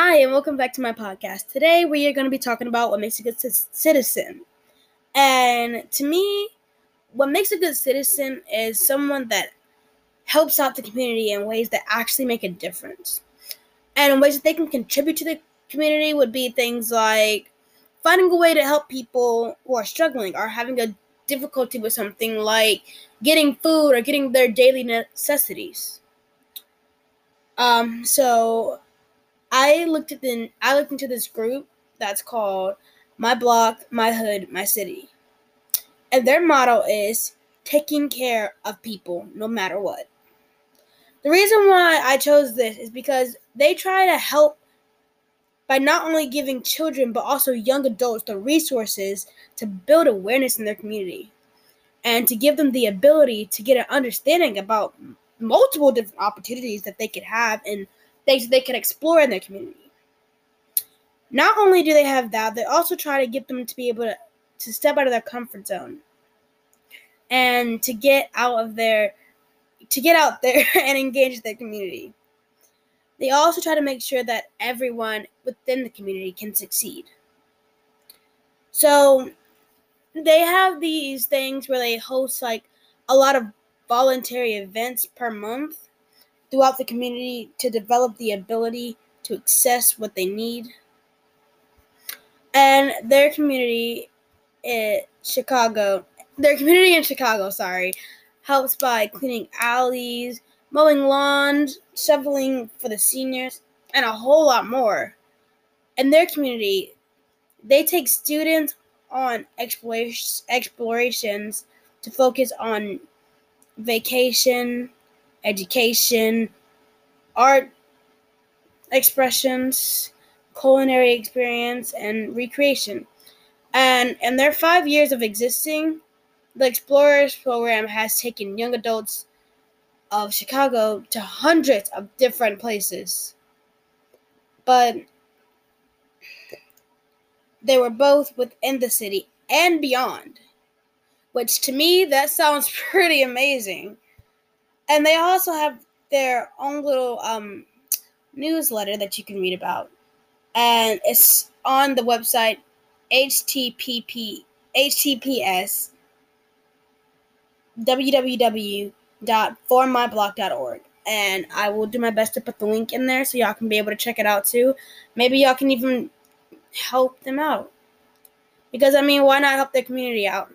Hi, and welcome back to my podcast. Today, we are going to be talking about what makes a good c- citizen. And to me, what makes a good citizen is someone that helps out the community in ways that actually make a difference. And ways that they can contribute to the community would be things like finding a way to help people who are struggling or having a difficulty with something like getting food or getting their daily necessities. Um, so I looked at the I looked into this group that's called My Block, My Hood, My City. And their motto is taking care of people no matter what. The reason why I chose this is because they try to help by not only giving children but also young adults the resources to build awareness in their community and to give them the ability to get an understanding about multiple different opportunities that they could have and things they can explore in their community. Not only do they have that, they also try to get them to be able to, to step out of their comfort zone and to get out of their to get out there and engage with their community. They also try to make sure that everyone within the community can succeed. So they have these things where they host like a lot of voluntary events per month throughout the community to develop the ability to access what they need. And their community in Chicago, their community in Chicago, sorry, helps by cleaning alleys, mowing lawns, shoveling for the seniors, and a whole lot more. In their community, they take students on explorations to focus on vacation, education, art expressions, culinary experience, and recreation. And in their five years of existing, the Explorers program has taken young adults of Chicago to hundreds of different places. But they were both within the city and beyond, which to me, that sounds pretty amazing. And they also have their own little um, newsletter that you can read about. And it's on the website http https www.formyblock.org. And I will do my best to put the link in there so y'all can be able to check it out too. Maybe y'all can even help them out. Because, I mean, why not help their community out?